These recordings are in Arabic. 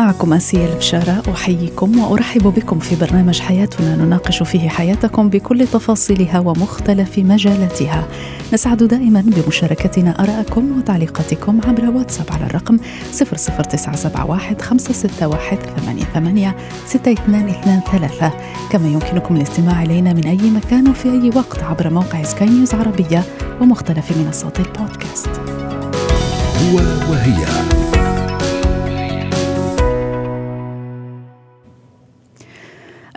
معكم أسيا البشارة أحييكم وأرحب بكم في برنامج حياتنا. نناقش فيه حياتكم بكل تفاصيلها ومختلف مجالاتها. نسعد دائما بمشاركتنا آرائكم وتعليقاتكم عبر واتساب على الرقم 00971 561 88 6223 كما يمكنكم الاستماع إلينا من أي مكان وفي أي وقت عبر موقع سكاي نيوز عربية ومختلف منصات البودكاست. هو وهي.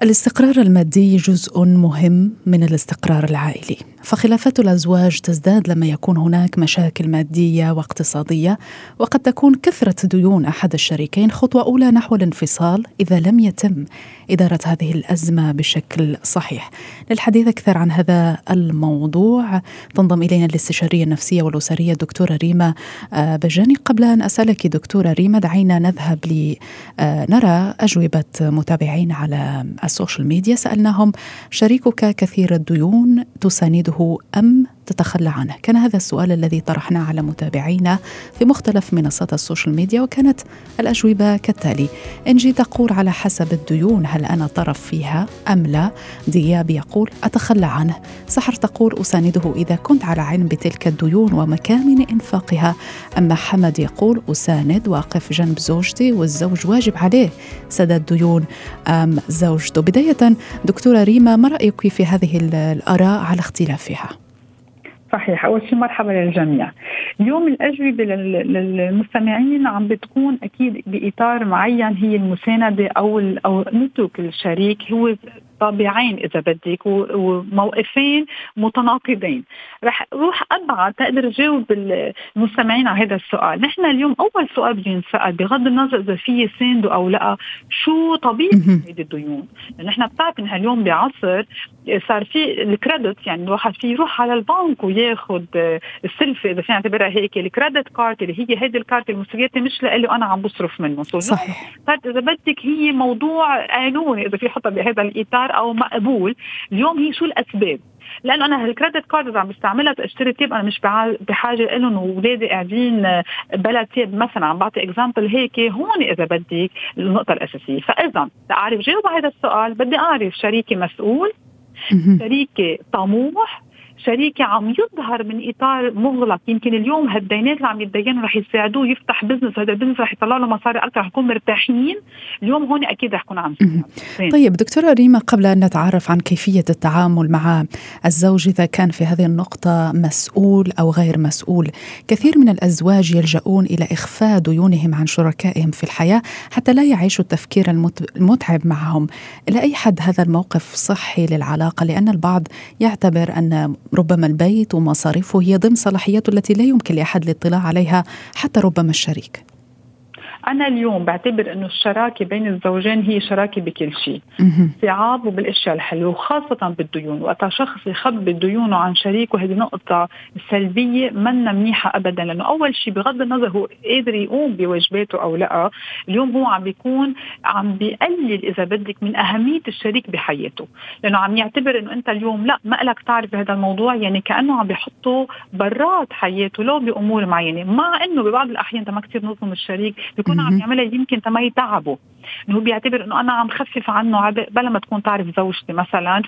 الاستقرار المادي جزء مهم من الاستقرار العائلي فخلافات الأزواج تزداد لما يكون هناك مشاكل مادية واقتصادية وقد تكون كثرة ديون أحد الشريكين خطوة أولى نحو الانفصال إذا لم يتم إدارة هذه الأزمة بشكل صحيح. للحديث أكثر عن هذا الموضوع تنضم إلينا الاستشارية النفسية والأسرية الدكتورة ريما آه، بجاني قبل أن أسألك دكتورة ريما دعينا نذهب لنرى أجوبة متابعين على ال social media سألناهم شريكك كثير الديون تسانده أم تتخلى عنه. كان هذا السؤال الذي طرحناه على متابعينا في مختلف منصات ال social media وكانت الأجوبة كالتالي. إنجي تقول على حسب الديون هل أنا طرف فيها أم لا؟ دياب يقول أتخلى عنه. سحر تقول أسانده إذا كنت على علم بتلك الديون ومكامن إنفاقها. أما حمد يقول أساند واقف جنب زوجتي والزوج واجب عليه سداد ديون أم زوجته. بداية دكتورة ريما ما رأيك في هذه الآراء على اختلافها؟ صحيح. أول شيء مرحبا للجميع. اليوم الأجوبة للمستمعين عم بتكون أكيد بإطار معين هي المساندة أو أو نترك الشريك. هو طابعين إذا بدك وموقفين متناقضين. رح روح ابعد تقدر جاوب المستمعين على هذا السؤال. نحن اليوم أول سؤال بده ينسال بغض النظر إذا في ساندو أو لأ شو طبيعة هذه الديون؟ نحن بتعرف إنها اليوم بعصر صار في ال credit يعني الواحد في يروح على البنك وياخذ السلفه إذا فينا نعتبرها هيك ال credit card اللي هي هيدي ال card المصريات يلي مش لإلي أنا عم بصرف منه. صحيح. صارت إذا بدك هي موضوع قانوني إذا في حطها بهذا الإطار أو مقبول اليوم هي شو الأسباب؟ لأنه أنا ال credit card إذا عم بستعملها تأشتري تياب أنا مش بحاجة لهم واولادي قاعدين بلا تياب مثلا. عم بعطي example هيك هون إذا بدك النقطة الأساسية. فاذا لأعرف جاوب على هذا السؤال بدي أعرف شريكي مسؤول شريكي طموح شريكي عم يظهر من إطار مغلق. يمكن اليوم هالدينات اللي عم يتدينوا رح يساعدوه يفتح business هذا ال business رح يطلع له مصاري أكثر رح يكون مرتاحين. اليوم هون أكيد رح يكون عم طيب دكتورة ريما قبل أن نتعرف عن كيفية التعامل مع الزوج إذا كان في هذه النقطة مسؤول أو غير مسؤول كثير من الأزواج يلجؤون إلى إخفاء ديونهم عن شركائهم في الحياة حتى لا يعيشوا التفكير المتعب معهم. إلى أي حد هذا الموقف صحي للعلاقة؟ لأن البعض يعتبر أن ربما البيت ومصاريفه هي ضمن صلاحياته التي لا يمكن لأحد الاطلاع عليها حتى ربما الشريك. أنا اليوم بعتبر إنه الشراكة بين الزوجين هي شراكة بكل شيء. استيعاب وبالأشياء الحلوة وخاصة بالديون. وقت شخص يخبي ديونه عن شريكه هذه نقطة سلبية منا منيحة ابدا لأنه أول شيء بغض النظر هو قادر يقوم بواجباته أو لأ. اليوم هو عم بيكون عم بيقلل إذا بدك من أهمية الشريك بحياته. لأنه عم يعتبر إنه أنت اليوم لأ ما لك تعرف بهذا الموضوع يعني كأنه عم بيحطه برات حياته لو بأمور معينة. مع إنه ببعض الأحيان أنت ما كثير نظم الشريك بيكون بيكون عم يعملها يمكن تما يتعبه. إنه هو بيعتبر إنه أنا عم خفف عنه عبء بلا ما تكون تعرف زوجتي مثلا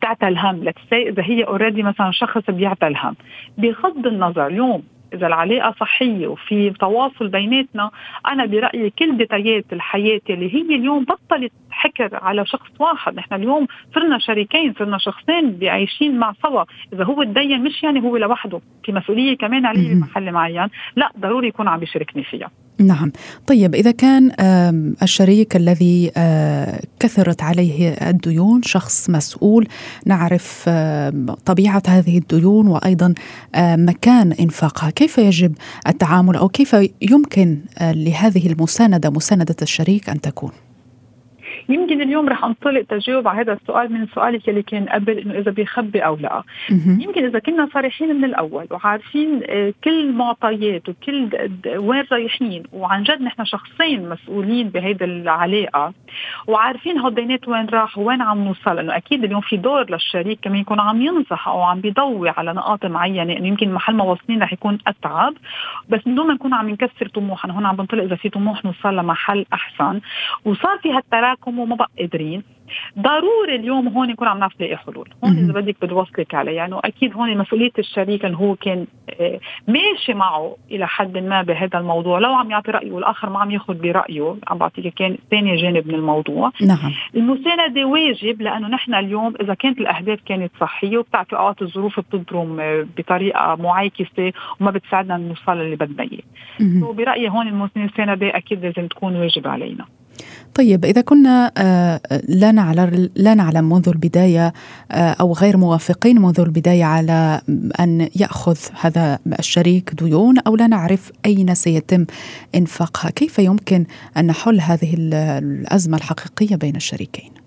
تعتل هم لتسي إذا هي اوريدي مثلا شخص بيعتل هم بغض النظر اليوم إذا العلاقة صحية وفي تواصل بيناتنا أنا برأيي كل ديتايات الحياة اللي هي اليوم بطلت حكر على شخص واحد. نحن اليوم صرنا شريكين صرنا شخصين عايشين مع سوا. إذا هو تدين مش يعني هو لوحده في مسؤولية كمان عليه بمحل معين. لا ضروري يكون عم بيشاركني فيها. نعم. طيب إذا كان الشريك الذي كثرت عليه الديون شخص مسؤول نعرف طبيعة هذه الديون وأيضا مكان إنفاقها كيف يجب التعامل أو كيف يمكن لهذه المساندة مساندة الشريك أن تكون؟ يمكن اليوم رح انطلق تجاوب على هذا السؤال من سؤالك اللي كان قبل إنه إذا بيخبي أو لا. يمكن إذا كنا صريحين من الأول وعارفين آه، كل المعطيات وكل وين رايحين وعن جد نحن شخصين مسؤولين بهيدي العلاقة وعارفين هالدينات وين راح وين عم نوصل لأنه أكيد اليوم في دور للشريك كمان يكون عم ينصح أو عم بيضوي على نقاط معينة إنه يمكن محل ما واصلين رح يكون أتعب. بس من دون ما نكون عم نكسر طموحنا هون عم بنطلق إذا في طموح نوصل لمحل أحسن. وصار في هالتراكم وما بقى قادرين. ضروري اليوم هون يكون عم نعرف نلاقي حلول. هون إذا بدك بدي وصلك عليه يعني أكيد هون مسؤولية الشريك إنه هو كان آه، ماشي معه إلى حد ما بهذا الموضوع. لو عم يعطي رأيه والآخر ما عم ياخذ برأيه عم بعطيك كان ثاني جانب من الموضوع. نعم. المساندة واجب لأنه نحن اليوم إذا كانت الأهداف كانت صحية وبتعرفي اوقات الظروف بتضرم آه، بطريقة معاكسة وما بتساعدنا نوصل اللي بدنا إياه. برايي هون المساندة أكيد لازم تكون واجب علينا. طيب إذا كنا آه، لا نعلم لا نعلم منذ البداية آه، أو غير موافقين منذ البداية على أن يأخذ هذا الشريك ديون أو لا نعرف أين سيتم إنفاقها كيف يمكن أن نحل هذه الأزمة الحقيقية بين الشريكين؟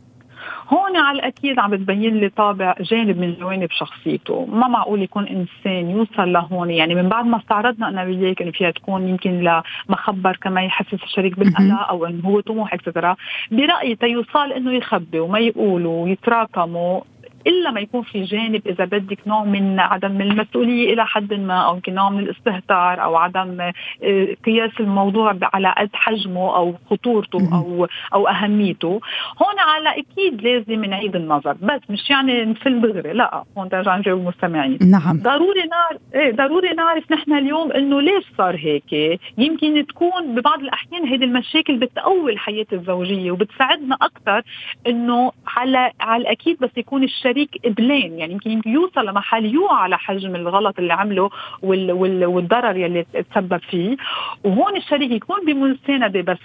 هون على الأكيد عم بتبين لي طابع جانب من جوانب شخصيته، ما معقول يكون إنسان يوصل لهون؟ يعني من بعد ما استعرضنا أنا وياك انه فيها تكون يمكن لمخبر كما يحسس الشريك بالقلق أو إنه هو طموح اكسترا، برأيي تيوصل إنه يخبي وما يقولوا ويتراكموا. إلا ما يكون في جانب إذا بدك نوع من عدم المسؤولية إلى حد ما أو يمكن نوع من الاستهتار أو عدم آه، قياس الموضوع على قد حجمه أو خطورته أو أو أهميته. هون على أكيد لازم نعيد النظر. بس مش يعني نفل دغري لا هون ترجع نجاوب المستمعين نعم. ضروري نعرف إيه ضروري نعرف نحن اليوم إنه ليش صار هيك؟ يمكن تكون ببعض الأحيان هذه المشاكل بتقوي الحياة الزوجية وبتساعدنا أكثر إنه على على الأكيد بس يكون الشيء الشريك قبلين يعني يمكن يوصل لمحل يوعى على حجم الغلط اللي عمله وال وال والضرر يلي تسبب فيه. وهون الشريك يكون بمسانده بس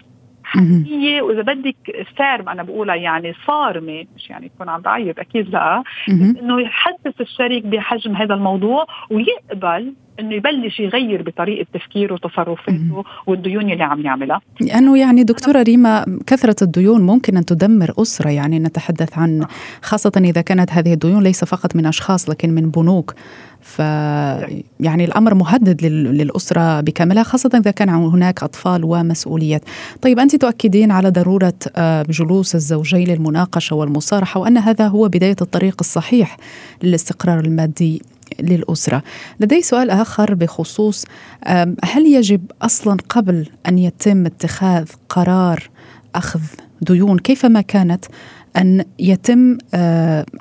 حقيقية. وإذا بدك فارم أنا بقولها يعني صارمة مش يعني يكون عم بعيط أكيد لا. إنه يحسس الشريك بحجم هذا الموضوع ويقبل إنه يبلش يغير بطريقة تفكيره وتصرفاته والديون اللي عم يعملها. لأنه يعني دكتورة ريما كثرة الديون ممكن أن تدمر أسرة يعني نتحدث عن خاصة إذا كانت هذه الديون ليس فقط من أشخاص لكن من بنوك. ف يعني الأمر مهدد للأسرة بكاملها خاصة إذا كان هناك أطفال ومسؤوليات. طيب أنت تؤكدين على ضرورة آه، جلوس الزوجين للمناقشة والمصارحة وأن هذا هو بداية الطريق الصحيح للاستقرار المادي للأسرة. لدي سؤال آخر بخصوص هل يجب أصلا قبل أن يتم اتخاذ قرار أخذ ديون؟ كيفما كانت أن يتم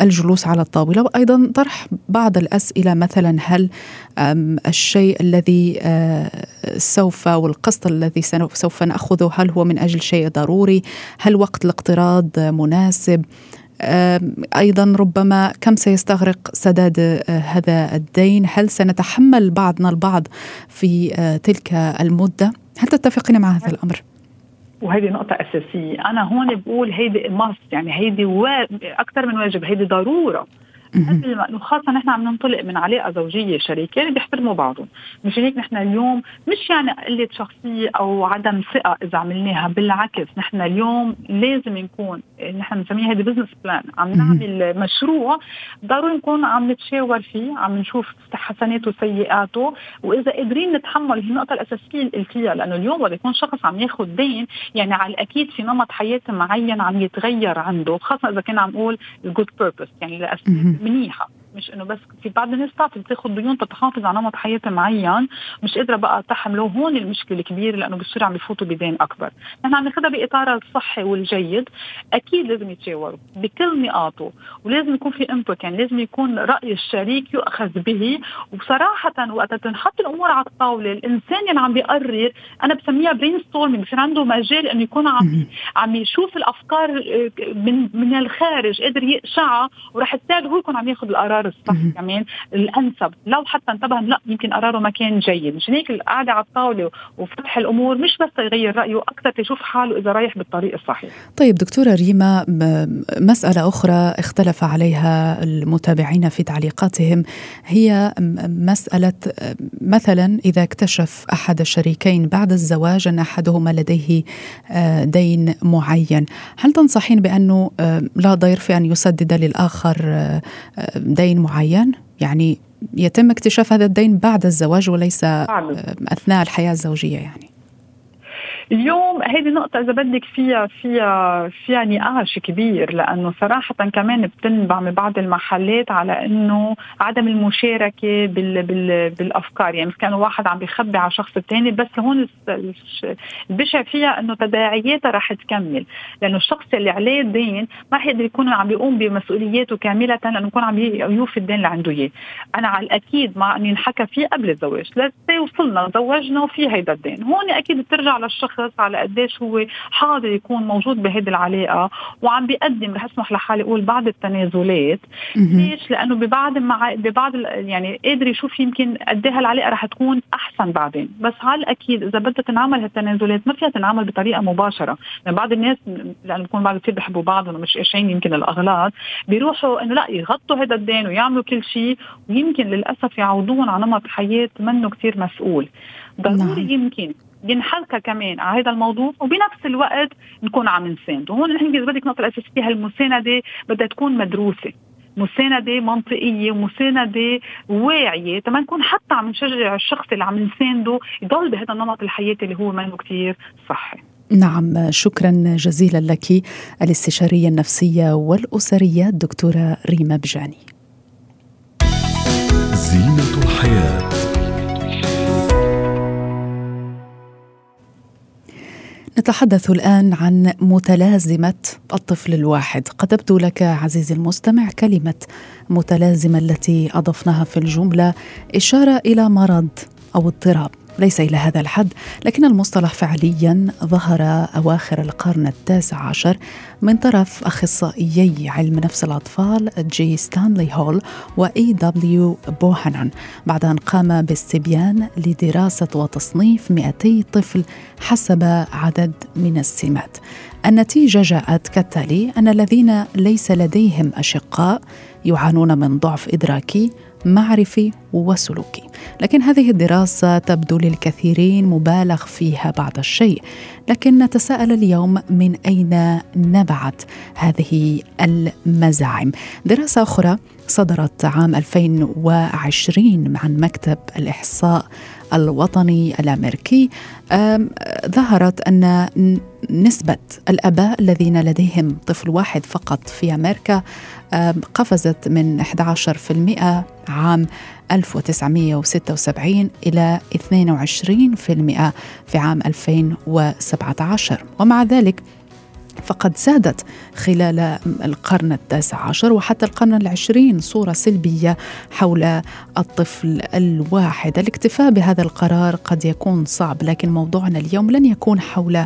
الجلوس على الطاولة؟ وأيضا طرح بعض الأسئلة مثلا هل الشيء الذي سوف والقسط الذي سوف نأخذه هل هو من أجل شيء ضروري؟ هل وقت الاقتراض مناسب؟ أيضا ربما كم سيستغرق سداد آه، هذا الدين؟ هل سنتحمل بعضنا البعض في آه، تلك المدة؟ هل تتفقين مع هذا الأمر؟ وهذه نقطة أساسية، أنا هون بقول هيدي must يعني هيدي أكثر من واجب هيدي ضرورة. قبل ما خاصه نحن عم ننطلق من علاقة زوجية شريكين بيحترموا بعضهم. مش هيك نحن اليوم؟ مش يعني قلة شخصية أو عدم ثقة إذا عملناها بالعكس نحن اليوم لازم نكون نحن بنسميها هذه business plan عم نعمل مشروع ضروري نكون عم نتشاور فيه عم نشوف حسناته وسيئاته وإذا قادرين نتحمل هي النقطة الأساسية اللي قلتيها لأنه اليوم وقت يكون شخص عم ياخذ دين يعني على الأكيد في نمط حياة معين عم يتغير عنده خاصة إذا كان عم نقول الجود بيربس يعني لاسباب منيحة. مش إنه بس في بعض الناس بتعرف بتاخذ ديون تتحافظ على نمط حياه معين مش قادرة بقى تحمله هون المشكلة الكبيره لأنه بصير عم يفوتوا بدين أكبر. نحن عم ناخذها باطارها الصحي والجيد. أكيد لازم يتشاوروا بكل نقاطه ولازم يكون في input يعني لازم يكون رأي الشريك يؤخذ به. وبصراحه وقت تنحط الأمور على الطاولة الإنسان اللي عم بيقرر أنا بسميها brainstorming بصير عنده مجال إنه يكون عم عم يشوف الأفكار آه، من من الخارج قادر يقشعها وراح تساعده هو يكون عم ياخذ القرار القرار الصح كمان الأنسب. لو حتى انتبه لا يمكن قراره ما كان جيد. مشان هيك؟ القعده على الطاولة وفتح الأمور مش بس يغير رأيه أكثر تشوف حاله إذا رايح بالطريق الصحيح. طيب دكتورة ريما مسألة أخرى اختلف عليها المتابعين في تعليقاتهم. هي مسألة مثلا إذا اكتشف أحد الشريكين بعد الزواج أن أحدهما لديه آه، دين معين هل تنصحين بأنه آه، لا ضير في أن يسدد للآخر آه، دين معين؟ يعني يتم اكتشاف هذا الدين بعد الزواج وليس أثناء الحياة الزوجية يعني. اليوم هذه نقطة إذا بدك فيها فيها فيها نقاش كبير لأنه صراحة كمان بتنبع من بعض المحلات على إنه عدم المشاركة بال بال بالأفكار. يعني كان واحد عم بيخبي على شخص ثاني بس هون البشع فيها إنه تداعياتها رح تكمل. لأنه الشخص اللي عليه الدين ما رح يقدر يكون عم بيقوم بمسؤولياته كاملة لأنه يكون عم يوفي الدين اللي عنده إياه. أنا على الأكيد مع إني انحكى فيه قبل الزواج لسه وصلنا تزوجنا وفي هيدا الدين. هون أكيد بترجع للشخص الشخص على قديش هو حاضر يكون موجود بهيدي العلاقة وعم بيقدم رح أسمح لحالي أقول بعض التنازلات. ليش؟ لأنه ببعض مع ببعض يعني قادر يشوف يمكن قد إيه هالعلاقة رح تكون أحسن بعدين. بس على الاكيد إذا بدها تنعمل هالتنازلات ما فيها تنعمل بطريقة مباشرة. يعني بعض الناس لأنه بيكون بعض كثير بحبوا بعض ومش قاشعين يمكن الأغلاط بيروحوا إنه لأ يغطوا هذا الدين ويعملوا كل شيء ويمكن للأسف يعودون على نمط حياة منه كثير مسؤول. ضروري نعم. يمكن ينحكى كمان على هذا الموضوع وبنفس الوقت نكون عم نساند. وهون نحن اذا بدك النقطه الاساسيه هالمسانده بدها تكون مدروسة. مساندة منطقية ومساندة واعية. تما نكون حتى عم نشجع الشخص اللي عم نسانده يضل بهذا النمط الحياتي اللي هو منه كتير صحي. نعم شكرا جزيلا لك الاستشارية النفسية والأسرية الدكتورة ريما بجاني. زينة الحياة. نتحدث الآن عن متلازمة الطفل الواحد. قد تبدو لك عزيزي المستمع كلمة متلازمة التي أضفناها في الجملة إشارة إلى مرض أو اضطراب. ليس إلى هذا الحد لكن المصطلح فعليا ظهر أواخر القرن التاسع عشر من طرف أخصائيي علم نفس الأطفال جي ستانلي هول وإي دبليو بوهانان. بعد أن قام باستبيان لدراسة وتصنيف 200 طفل حسب عدد من السمات. النتيجة جاءت كالتالي أن الذين ليس لديهم أشقاء يعانون من ضعف إدراكي معرفي وسلوكي. لكن هذه الدراسة تبدو للكثيرين مبالغ فيها بعض الشيء. لكن نتساءل اليوم من أين نبعت هذه المزاعم؟ دراسة أخرى صدرت عام 2020 عن مكتب الإحصاء الوطني الأمريكي ظهرت أن نسبة الأباء الذين لديهم طفل واحد فقط في أمريكا قفزت من 11% عام 1976 إلى 22% في عام 2017 ومع ذلك فقد سادت خلال القرن التاسع عشر وحتى القرن العشرين صورة سلبية حول الطفل الواحد. الاكتفاء بهذا القرار قد يكون صعب لكن موضوعنا اليوم لن يكون حول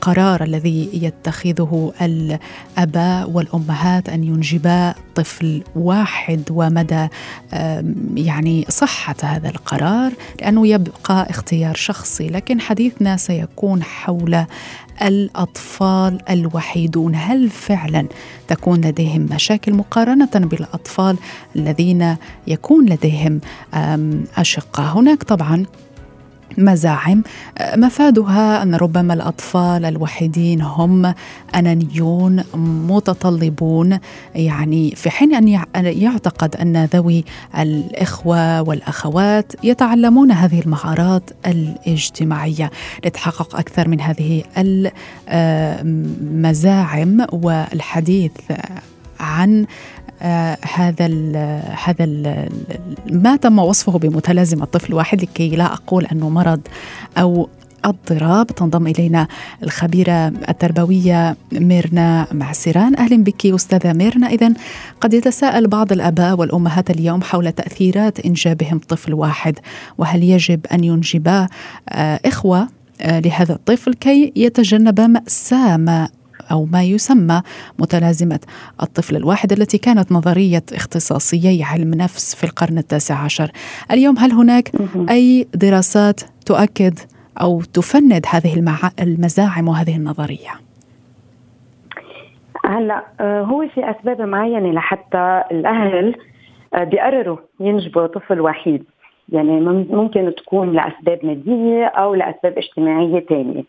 قرار الذي يتخذه الآباء والأمهات أن ينجبا طفل واحد ومدى يعني صحة هذا القرار لأنه يبقى اختيار شخصي. لكن حديثنا سيكون حول الأطفال الوحيدون. هل فعلا تكون لديهم مشاكل مقارنة بالأطفال الذين يكون لديهم أشقة؟ هناك طبعا مزاعم. مفادها أن ربما الأطفال الوحيدين هم أنانيون متطلبون. يعني في حين أن يعتقد أن ذوي الإخوة والأخوات يتعلمون هذه المهارات الاجتماعية لتحقق أكثر من هذه المزاعم والحديث عن آه هذا ال هذا ال ما تم وصفه بمتلازمة طفل واحد لكي لا أقول أنه مرض أو اضطراب. تنضم إلينا الخبيرة التربوية ميرنا معسران. أهلا بك أستاذة ميرنا. إذا قد يتساءل بعض الآباء والأمهات اليوم حول تأثيرات إنجابهم طفل واحد وهل يجب أن ينجبا آه إخوة آه لهذا الطفل كي يتجنب مأساة ما أو ما يسمى متلازمة. الطفل الواحد التي كانت نظرية اختصاصيي علم نفس في القرن التاسع عشر. اليوم هل هناك أي دراسات تؤكد أو تفند هذه المزاعم وهذه النظرية؟ هلا آه، هو في أسباب معينة لحتى الأهل آه، بيقرروا ينجبوا طفل وحيد. يعني ممكن تكون لأسباب مادية أو لأسباب اجتماعية ثانية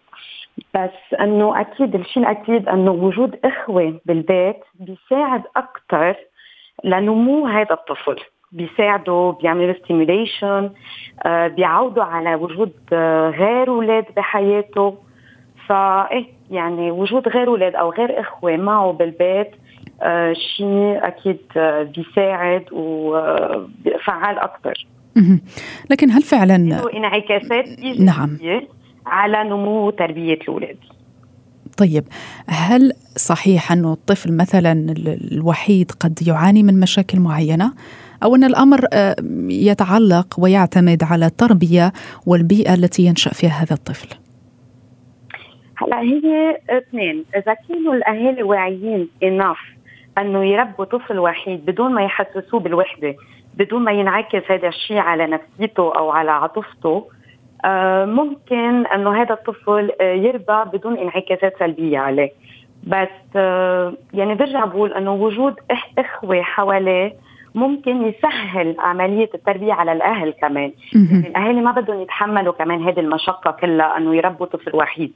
بس أنه أكيد الشيء الأكيد أنه وجود إخوة بالبيت بيساعد أكثر لنمو هذا الطفل. بيساعدوا بيعملوا ستيميوليشن آه بيعودوا على وجود آه غير أولاد بحياته. فايه يعني وجود غير أولاد أو غير إخوة معه بالبيت آه شيء أكيد بيساعد وفعال أكثر لكن هل فعلا انعكاسات إيجابية؟ نعم. على نمو وتربيه الأولاد. طيب هل صحيح أنه الطفل مثلا الوحيد قد يعاني من مشاكل معينة؟ أو أن الأمر آه، يتعلق ويعتمد على التربية والبيئة التي ينشأ فيها هذا الطفل؟ هلا هي اثنين. إذا كانوا الاهالي واعيين اناف أنه يربوا طفل وحيد بدون ما يحسسوه بالوحدة بدون ما ينعكس هذا الشيء على نفسيته أو على عاطفته ممكن إنه هذا الطفل آه، يربى بدون انعكاسات سلبية عليه. بس آه يعني برجع بقول إنه وجود إخوة حواليه ممكن يسهل عملية التربية على الأهل كمان. يعني الأهالي ما بدهم يتحملوا كمان هذه المشقة كلها أنه يربوا طفل وحيد.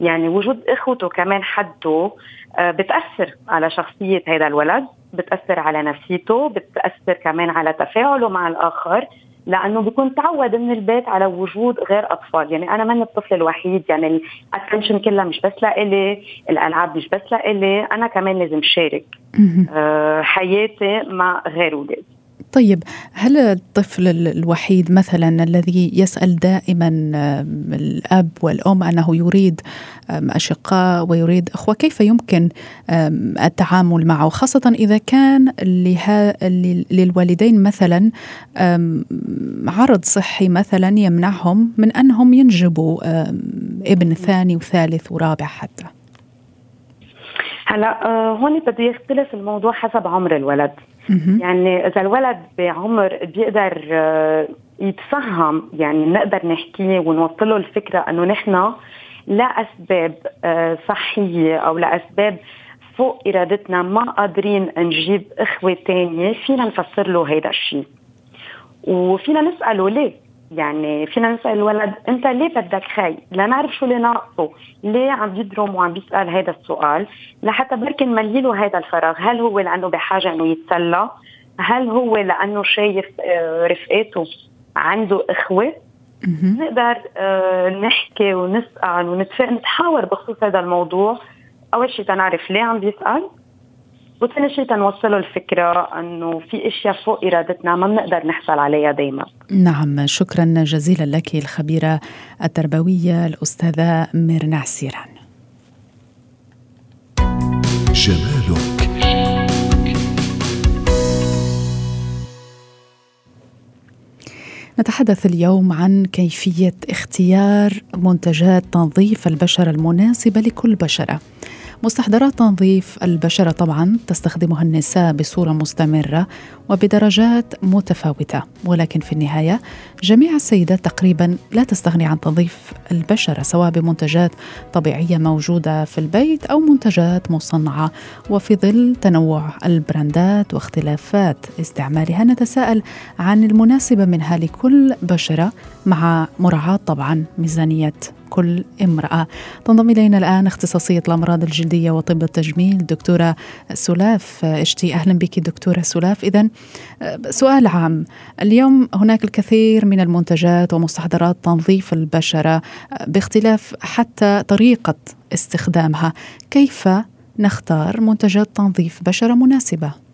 يعني وجود إخوته كمان حده آه، بتأثر على شخصية هذا الولد بتأثر على نفسيته بتأثر كمان على تفاعله مع الآخر. لأنه بيكون تعود من البيت على وجود غير أطفال. يعني أنا من الطفل الوحيد يعني الاتنشن كلها مش بس لإلي الألعاب مش بس لإلي أنا كمان لازم شارك. آه، حياتي مع غير أولاد طيب هل الطفل الوحيد مثلا الذي يسأل دائما الأب والأم أنه يريد أشقاء ويريد أخوة كيف يمكن التعامل معه؟ خاصة إذا كان للوالدين مثلا عرض صحي مثلا يمنعهم من أنهم ينجبوا ابن ثاني وثالث ورابع حتى. هلا آه، هون بده يختلف الموضوع حسب عمر الولد. يعني إذا الولد بعمر بيقدر آه، يتفهم يعني نقدر نحكيه ونوصله الفكرة إنه نحن لاسباب آه، صحية أو لاسباب فوق إرادتنا ما قادرين نجيب إخوة تانية فينا نفسر له هيدا الشيء وفينا نسأله ليه؟ يعني فينا نسال الولد أنت ليه بدك خي؟ لنعرف شو اللي ناقصه، ليه عم يدرم وعم بيسال هذا السؤال؟ لحتى بركي نملي له هذا الفراغ، هل هو لأنه بحاجة إنه يتسلى؟ هل هو لأنه شايف آه، رفقاته عنده إخوة؟ نقدر آه، نحكي ونسأل ونتحاور بخصوص هذا الموضوع أول شيء تنعرف ليه عم بيسأل وثاني شيء تنوصله الفكرة أنه في أشياء فوق إرادتنا ما بنقدر نحصل عليها دايما. نعم شكرا جزيلا لك الخبيرة التربوية الأستاذة ميرنا عسيران. جمالك. نتحدث اليوم عن كيفية اختيار منتجات تنظيف البشرة المناسبة لكل بشرة. مستحضرات تنظيف البشرة طبعا تستخدمها النساء بصورة مستمرة وبدرجات متفاوتة. ولكن في النهاية جميع السيدات تقريبا لا تستغني عن تنظيف البشرة سواء بمنتجات طبيعية موجودة في البيت أو منتجات مصنعة. وفي ظل تنوع البراندات واختلافات استعمالها نتساءل عن المناسبة منها لكل بشرة مع مراعاة طبعا ميزانية كل امرأة. تنضم إلينا الآن اختصاصية الأمراض الجلدية وطب التجميل دكتورة سلاف اشتي أهلا بك دكتورة سلاف إذا سؤال عام. اليوم هناك الكثير من المنتجات ومستحضرات تنظيف البشرة باختلاف حتى طريقة استخدامها. كيف نختار منتجات تنظيف بشرة مناسبة؟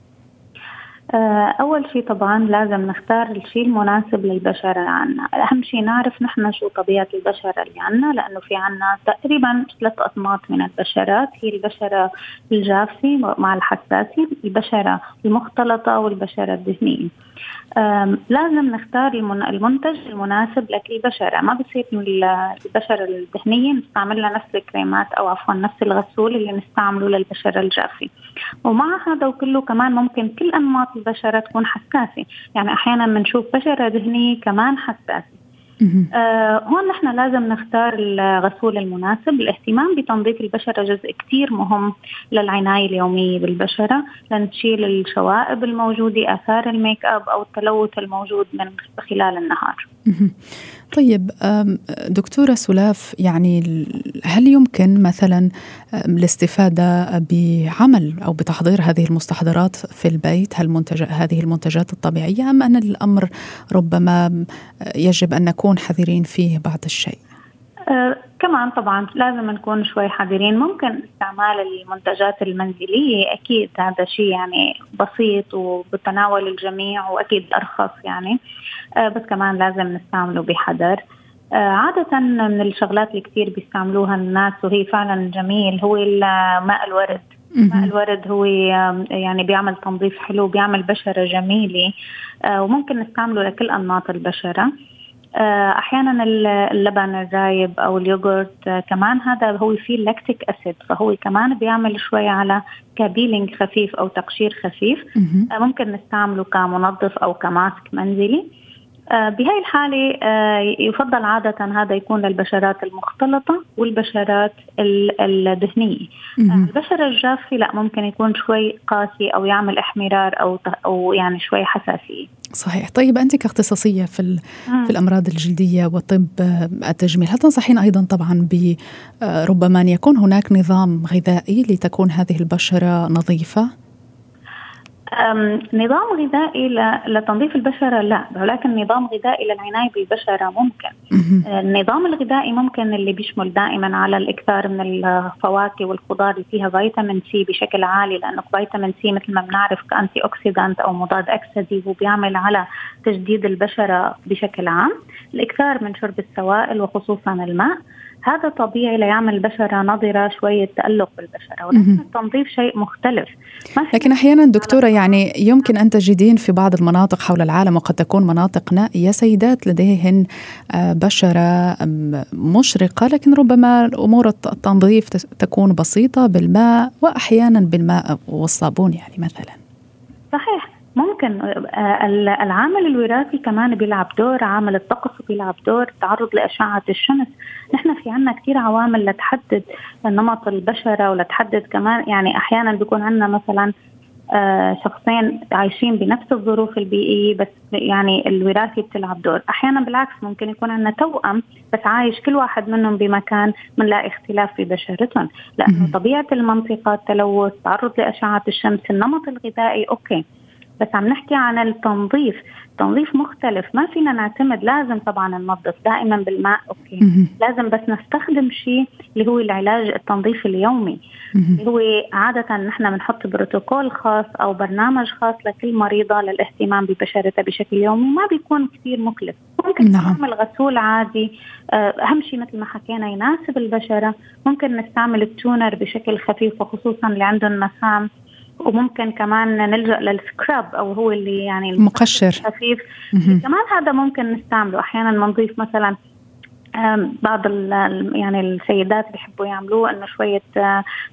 آه، أول شيء طبعا لازم نختار الشيء المناسب للبشرة عنا. أهم شيء نعرف نحن شو طبيعة البشرة اللي عنا لأنه في عنا تقريبا ثلاث أطماط من البشرات. هي البشرة الجافة مع الحساسة البشرة المختلطة والبشرة الدهنية لازم نختار المنتج المناسب لكل بشرة ما بصير البشرة الدهنية نستعمل لها نفس الكريمات أو عفوا نفس الغسول اللي نستعمله للبشرة الجافة. ومع هذا وكله كمان ممكن كل أنماط البشرة تكون حساسة. يعني أحيانا بنشوف بشرة دهنية كمان حساسة. آه هون نحن لازم نختار الغسول المناسب. الاهتمام بتنظيف البشرة جزء كتير مهم للعناية اليومية بالبشرة لنشيل الشوائب الموجودة آثار الميك أب أو التلوث الموجود من خلال النهار. طيب دكتورة سلاف يعني هل يمكن مثلا الاستفادة بعمل أو بتحضير هذه المستحضرات في البيت هالمنتج هذه المنتجات الطبيعية أم أن الأمر ربما يجب أن نكون حذرين فيه بعض الشيء؟ آه كمان طبعا لازم نكون شوي حذرين. ممكن استعمال المنتجات المنزلية أكيد هذا شيء يعني بسيط وبتناول الجميع وأكيد أرخص يعني آه بس كمان لازم نستعمله بحذر. آه عادة من الشغلات اللي كثير بيستعملوها الناس وهي فعلا جميل هو ماء الورد. ماء الورد هو يعني بيعمل تنظيف حلو بيعمل بشرة جميلة. وممكن نستعمله لكل أنماط البشرة. أحيانا اللبن الرايب أو اليوغورت آه، كمان هذا هو فيه lactic acid فهو كمان بيعمل شوي على ك peeling خفيف أو تقشير خفيف. آه، ممكن نستعمله كمنظف أو كماسك منزلي. بهاي الحالة يفضل عادة هذا يكون للبشرات المختلطة والبشرات الدهنية. البشرة الجافة لا ممكن يكون شوي قاسي أو يعمل احمرار أو أو يعني شوي حساسية. صحيح. طيب أنت كاختصاصية في, في الأمراض الجلدية وطب التجميل. هل تنصحين أيضا طبعا بربما أن يكون هناك نظام غذائي لتكون هذه البشرة نظيفة؟ نظام غذائي لتنظيف البشرة لا ولكن نظام غذائي للعناية بالبشرة ممكن. النظام الغذائي ممكن اللي بيشمل دائما على الإكثار من الفواكه والخضار اللي فيها فيتامين سي بشكل عالي لأنه فيتامين سي مثل ما بنعرف ك antioxidant أو مضاد أكسدي وبيعمل على تجديد البشرة بشكل عام. الإكثار من شرب السوائل وخصوصا الماء. هذا طبيعي ليعمل البشرة نضرة شوية تألق بالبشرة ولكن التنظيف شيء مختلف. لكن أحيانا دكتورة يعني يمكن أن تجدين في بعض المناطق حول العالم وقد تكون مناطق نائية سيدات لديهن آه، بشرة مشرقة لكن ربما أمور التنظيف تكون بسيطة بالماء وأحيانا بالماء والصابون يعني مثلا. صحيح. ممكن آه، العامل الوراثي كمان بيلعب دور عامل الطقس بيلعب دور التعرض لأشعة الشمس. نحن في عنا كثير عوامل لتحدد نمط البشرة ولتحدد كمان يعني أحيانا بيكون عندنا مثلا آه شخصين عايشين بنفس الظروف البيئية بس يعني الوراثة بتلعب دور. أحيانا بالعكس ممكن يكون عندنا توأم بس عايش كل واحد منهم بمكان بنلاقي اختلاف في بشرتهم. لأنه طبيعة المنطقة التلوث تعرض لأشعة الشمس النمط الغذائي okay. بس عم نحكي عن التنظيف. تنظيف مختلف ما فينا نعتمد لازم طبعا ننظف دائما بالماء okay. لازم بس نستخدم شيء اللي هو العلاج التنظيف اليومي. اللي هو عادة نحن بنحط بروتوكول خاص أو برنامج خاص لكل مريضة للاهتمام ببشرتها بشكل يومي ما بيكون كثير مكلف ممكن نعم. نعمل غسول عادي. آه، أهم شيء مثل ما حكينا يناسب البشرة. ممكن نستعمل التونر بشكل خفيف وخصوصا اللي عندهم مسام. وممكن كمان نلجأ للسكراب أو هو اللي يعني المقشر خفيف. كمان هذا ممكن نستعمله. أحيانا بنضيف مثلا بعض يعني السيدات بيحبوا يعملوه إنه شوية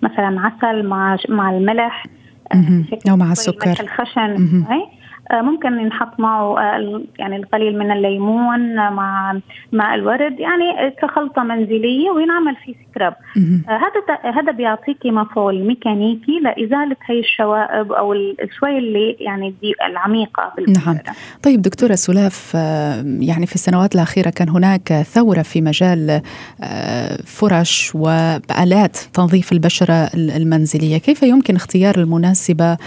مثلا عسل مع مع الملح أو مع السكر. الخشن ممكن ينحط معه آه، يعني القليل من الليمون مع ماء الورد يعني كخلطة منزلية وينعمل فيه سكراب. آه، هذا هذا بيعطيكي مفعول ميكانيكي لإزالة هي الشوائب أو الشوي اللي يعني دي العميقة نعم. طيب دكتورة سلاف يعني في السنوات الأخيرة كان هناك ثورة في مجال فرش وآلات تنظيف البشرة المنزلية. كيف يمكن اختيار المناسبة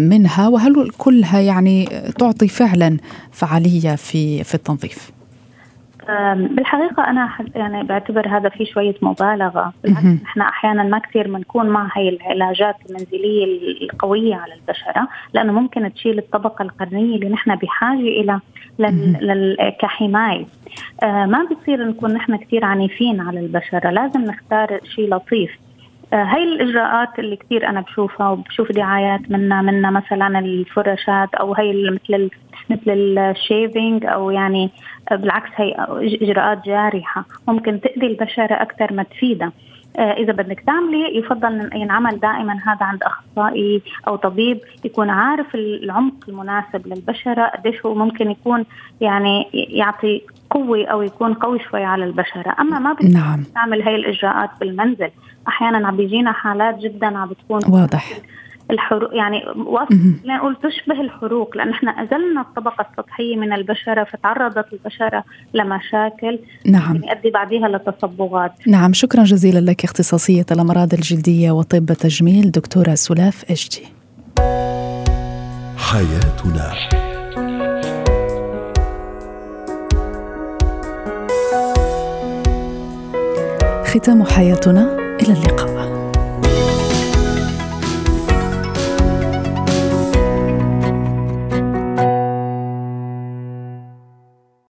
منها؟ وهل كلها يعني تعطي فعلا فعالية في في التنظيف؟ بالحقيقة أنا يعني بعتبر هذا في شوية مبالغة. بالعكس إحنا أحيانا ما كثير بنكون مع هي العلاجات المنزلية القوية على البشرة لأنه ممكن تشيل الطبقة القرنية اللي نحن بحاجة إلى. كحماية. آه ما بصير نكون نحن كثير عنيفين على البشرة. لازم نختار شيء لطيف. هاي الإجراءات اللي كثير أنا بشوفها وبشوف دعايات منها منها مثلا الفراشات أو هي مثل مثل الشيفينج أو يعني بالعكس هي إجراءات جارحة ممكن تأذي البشره أكثر ما تفيدها آه، إذا بدك تعملي يفضل ينعمل دائما هذا عند أخصائي أو طبيب يكون عارف العمق المناسب للبشره قديش هو ممكن يكون يعني يعطي قوي أو يكون قوي شوي على البشره أما ما بدك نعم. تعمل هاي الإجراءات بالمنزل أحيانا عم بيجينا حالات جدا عم بتكون واضح. الحروق يعني نقول تشبه الحروق لأن إحنا أزلنا الطبقة السطحية من البشرة فتعرضت البشرة لمشاكل نعم. يؤدي بعدها لتصبغات. نعم شكرا جزيلا لك اختصاصية الأمراض الجلدية وطب التجميل دكتورة سلاف اشجي حياتنا. ختام حياتنا. إلى اللقاء.